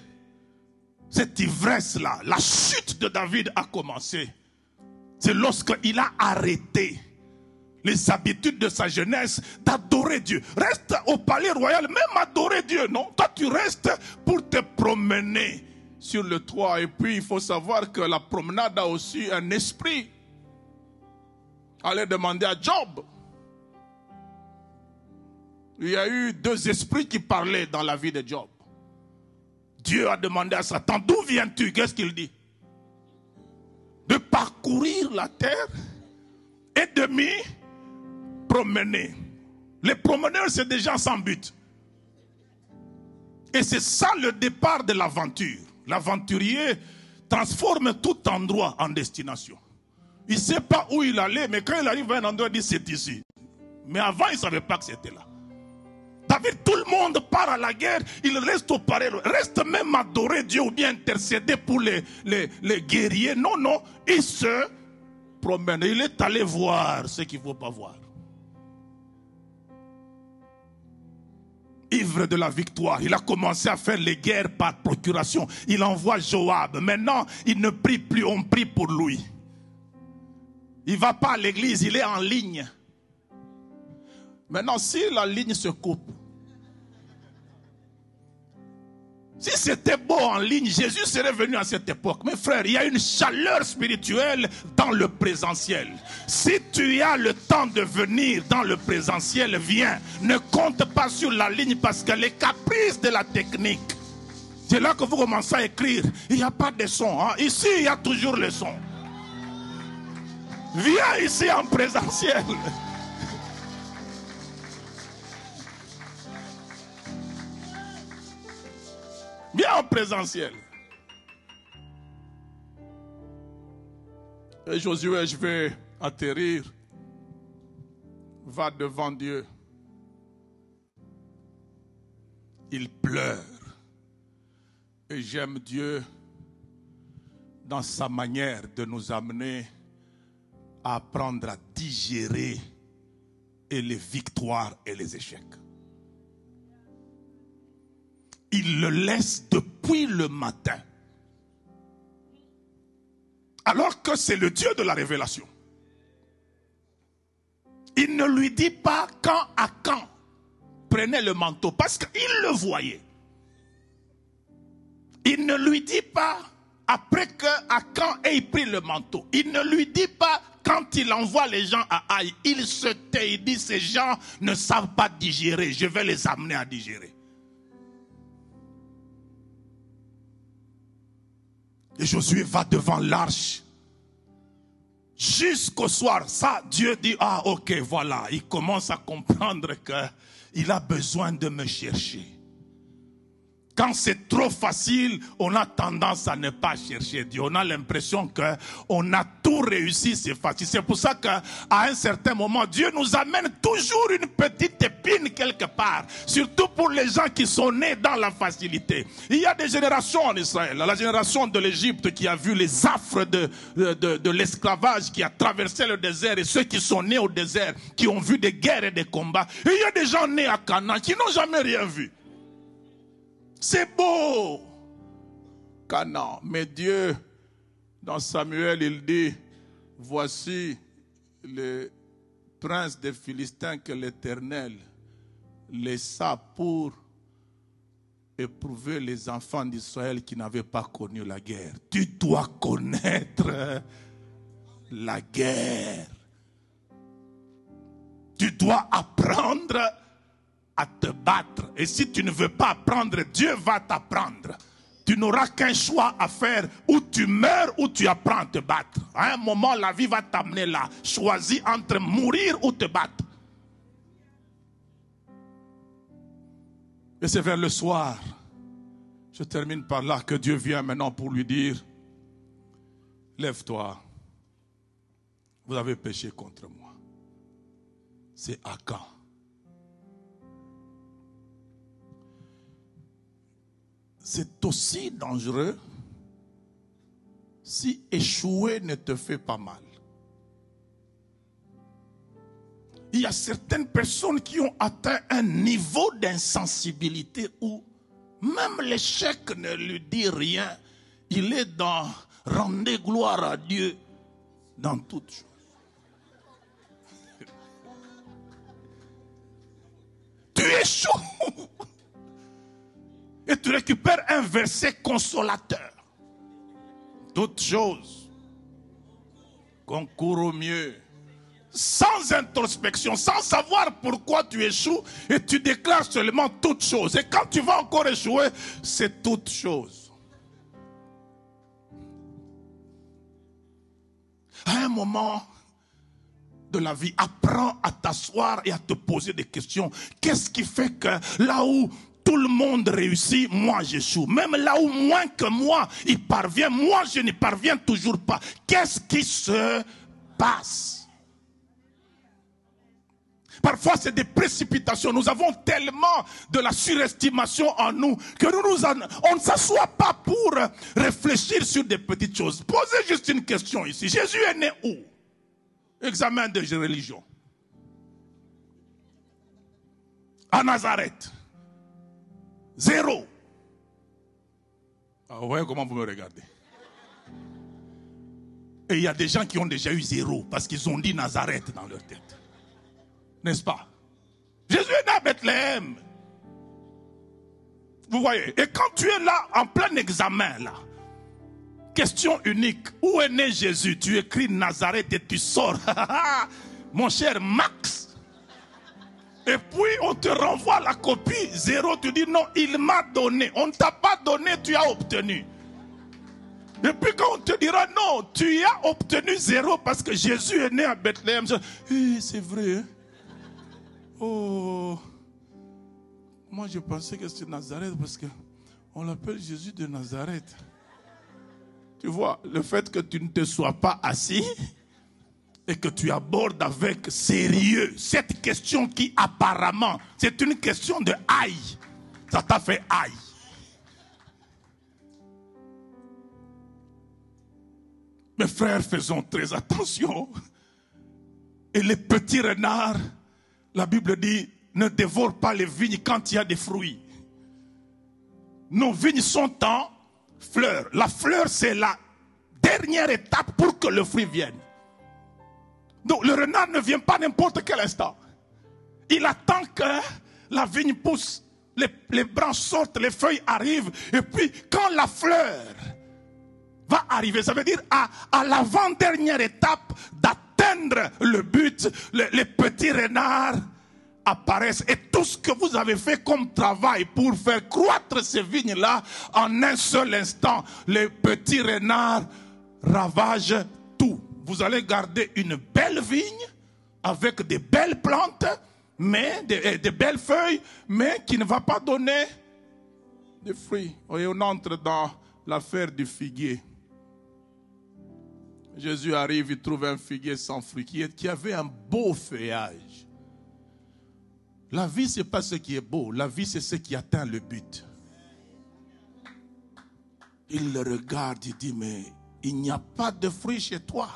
cette ivresse-là, la chute de David a commencé. C'est lorsqu'il a arrêté les habitudes de sa jeunesse d'adorer Dieu. Reste au palais royal, même adorer Dieu, non? Toi, tu restes pour te promener sur le toit. Et puis, il faut savoir que la promenade a aussi un esprit. Allez demander à Job. Il y a eu deux esprits qui parlaient dans la vie de Job. Dieu a demandé à Satan, d'où viens-tu? Qu'est-ce qu'il dit? De parcourir la terre et de m'y promener. Les promeneurs, c'est des gens sans but. Et c'est ça le départ de l'aventure. L'aventurier transforme tout endroit en destination. Il ne sait pas où il allait, mais quand il arrive à un endroit, il dit c'est ici. Mais avant, il ne savait pas que c'était là. David, tout le monde part à la guerre, il reste au palais, reste même adorer Dieu ou bien intercéder pour les, les, les guerriers. Non, non, il se promène. Il est allé voir ce qu'il ne faut pas voir. Ivre de la victoire. Il a commencé à faire les guerres par procuration. Il envoie Joab. Maintenant, il ne prie plus, on prie pour lui. Il ne va pas à l'église, il est en ligne. Maintenant, si la ligne se coupe, Si c'était beau en ligne, Jésus serait venu à cette époque. Mes frères, il y a une chaleur spirituelle dans le présentiel. Si tu as le temps de venir dans le présentiel, viens. Ne compte pas sur la ligne parce que les caprices de la technique. C'est là que vous commencez à écrire. Il n'y a pas de son. Hein. Ici, il y a toujours le son. Viens ici en présentiel. Viens en présentiel. Et Josué, je vais atterrir. Va devant Dieu. Il pleure. Et j'aime Dieu dans sa manière de nous amener à apprendre à digérer et les victoires et les échecs. Il le laisse depuis le matin. Alors que c'est le Dieu de la révélation. Il ne lui dit pas quand à quand le manteau parce qu'il le voyait. Il ne lui dit pas après que à quand il pris le manteau. Il ne lui dit pas quand il envoie les gens à Aïe. Il se tait, il dit ces gens ne savent pas digérer, je vais les amener à digérer. Et Josué va devant l'arche. Jusqu'au soir, ça, Dieu dit, ah ok, voilà, il commence à comprendre qu'il a besoin de me chercher. Quand c'est trop facile, on a tendance à ne pas chercher Dieu. On a l'impression que on a tout réussi, c'est facile. C'est pour ça qu'à un certain moment, Dieu nous amène toujours une petite épine quelque part. Surtout pour les gens qui sont nés dans la facilité. Il y a des générations en Israël. La génération de l'Égypte qui a vu les affres de, de, l'esclavage, qui a traversé le désert et ceux qui sont nés au désert, qui ont vu des guerres et des combats. Il y a des gens nés à Canaan qui n'ont jamais rien vu. C'est beau. Canaan. Mais Dieu, dans Samuel, il dit, voici le prince des Philistins que l'Éternel laissa pour éprouver les enfants d'Israël qui n'avaient pas connu la guerre. Tu dois connaître la guerre. Tu dois apprendre te battre. Et si tu ne veux pas apprendre, Dieu va t'apprendre. Tu n'auras qu'un choix à faire, ou tu meurs ou tu apprends à te battre. À un moment, la vie va t'amener là. Choisis entre mourir ou te battre. Et c'est vers le soir, je termine par là, que Dieu vient maintenant pour lui dire, lève-toi, vous avez péché contre moi. C'est à quand? C'est aussi dangereux si échouer ne te fait pas mal. Il y a certaines personnes qui ont atteint un niveau d'insensibilité où même l'échec ne lui dit rien. Il est dans rendre gloire à Dieu dans toutes choses. tu échoues et tu récupères un verset consolateur. Toutes choses concourent au mieux. Sans introspection, sans savoir pourquoi tu échoues, et tu déclares seulement toutes choses. Et quand tu vas encore échouer, c'est toutes choses. À un moment de la vie, apprends à t'asseoir et à te poser des questions. Qu'est-ce qui fait que là où tout le monde réussit, moi j'échoue. Même là où moins que moi, il parvient, moi je n'y parviens toujours pas. Qu'est-ce qui se passe? Parfois, c'est des précipitations. Nous avons tellement de la surestimation en nous que nous, ne s'assoit pas pour réfléchir sur des petites choses. Posez juste une question ici. Jésus est né où? Examen de religion. À Nazareth. Zéro. Ah, vous voyez comment vous me regardez. Et il y a des gens qui ont déjà eu zéro parce qu'ils ont dit Nazareth dans leur tête. N'est-ce pas? Jésus est né à Bethléem. Vous voyez? Et quand tu es là, en plein examen, là, question unique, où est né Jésus? Tu écris Nazareth et tu sors. Mon cher Max. Et puis on te renvoie la copie zéro. Tu dis non, il m'a donné. On ne t'a pas donné, tu as obtenu. Et puis quand on te dira non, tu as obtenu zéro parce que Jésus est né à Bethléem. Eh, c'est vrai. Hein? Oh. Moi, je pensais que c'était Nazareth parce qu'on l'appelle Jésus de Nazareth. Tu vois, le fait que tu ne te sois pas assis et que tu abordes avec sérieux cette question qui apparemment, c'est une question de aïe. Ça t'a fait aïe. Mes frères, faisons très attention. Et les petits renards, la Bible dit, ne dévore pas les vignes quand il y a des fruits. Nos vignes sont en fleurs. La fleur, c'est la dernière étape pour que le fruit vienne. Le renard ne vient pas n'importe quel instant. Il attend que la vigne pousse, les, branches sortent, les feuilles arrivent. Et puis quand la fleur va arriver, ça veut dire à, l'avant-dernière étape d'atteindre le but, les petits renards apparaissent et tout ce que vous avez fait comme travail pour faire croître ces vignes-là, en un seul instant, les petits renards ravagent. Vous allez garder une belle vigne avec des belles plantes, mais des, belles feuilles, mais qui ne va pas donner de fruits. Et on entre dans l'affaire du figuier. Jésus arrive, il trouve un figuier sans fruits qui avait un beau feuillage. La vie, ce n'est pas ce qui est beau. La vie, c'est ce qui atteint le but. Il le regarde, il dit, mais il n'y a pas de fruits chez toi.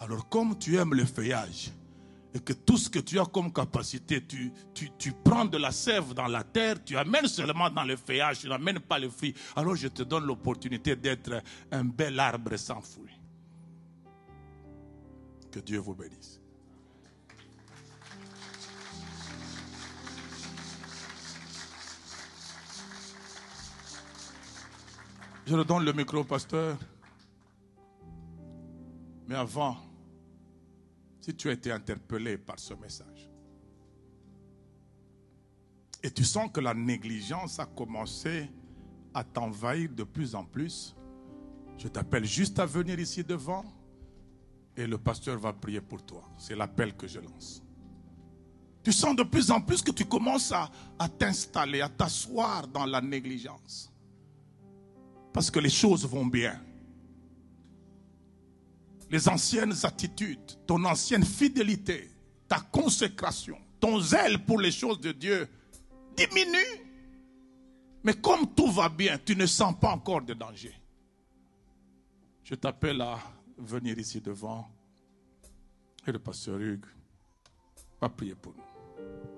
Alors comme tu aimes le feuillage et que tout ce que tu as comme capacité, tu, prends de la sève dans la terre, tu amènes seulement dans le feuillage, tu n'amènes pas le fruit, alors je te donne l'opportunité d'être un bel arbre sans fruits. Que Dieu vous bénisse. Je redonne le micro au pasteur. Mais avant, si tu as été interpellé par ce message, et tu sens que la négligence a commencé à t'envahir de plus en plus, je t'appelle juste à venir ici devant et le pasteur va prier pour toi. C'est l'appel que je lance. Tu sens de plus en plus que tu commences à, à t'installer, à t'asseoir dans la négligence parce que les choses vont bien. Les anciennes attitudes, ton ancienne fidélité, ta consécration, ton zèle pour les choses de Dieu diminue. Mais comme tout va bien, tu ne sens pas encore de danger. Je t'appelle à venir ici devant et le pasteur Hugues va prier pour nous.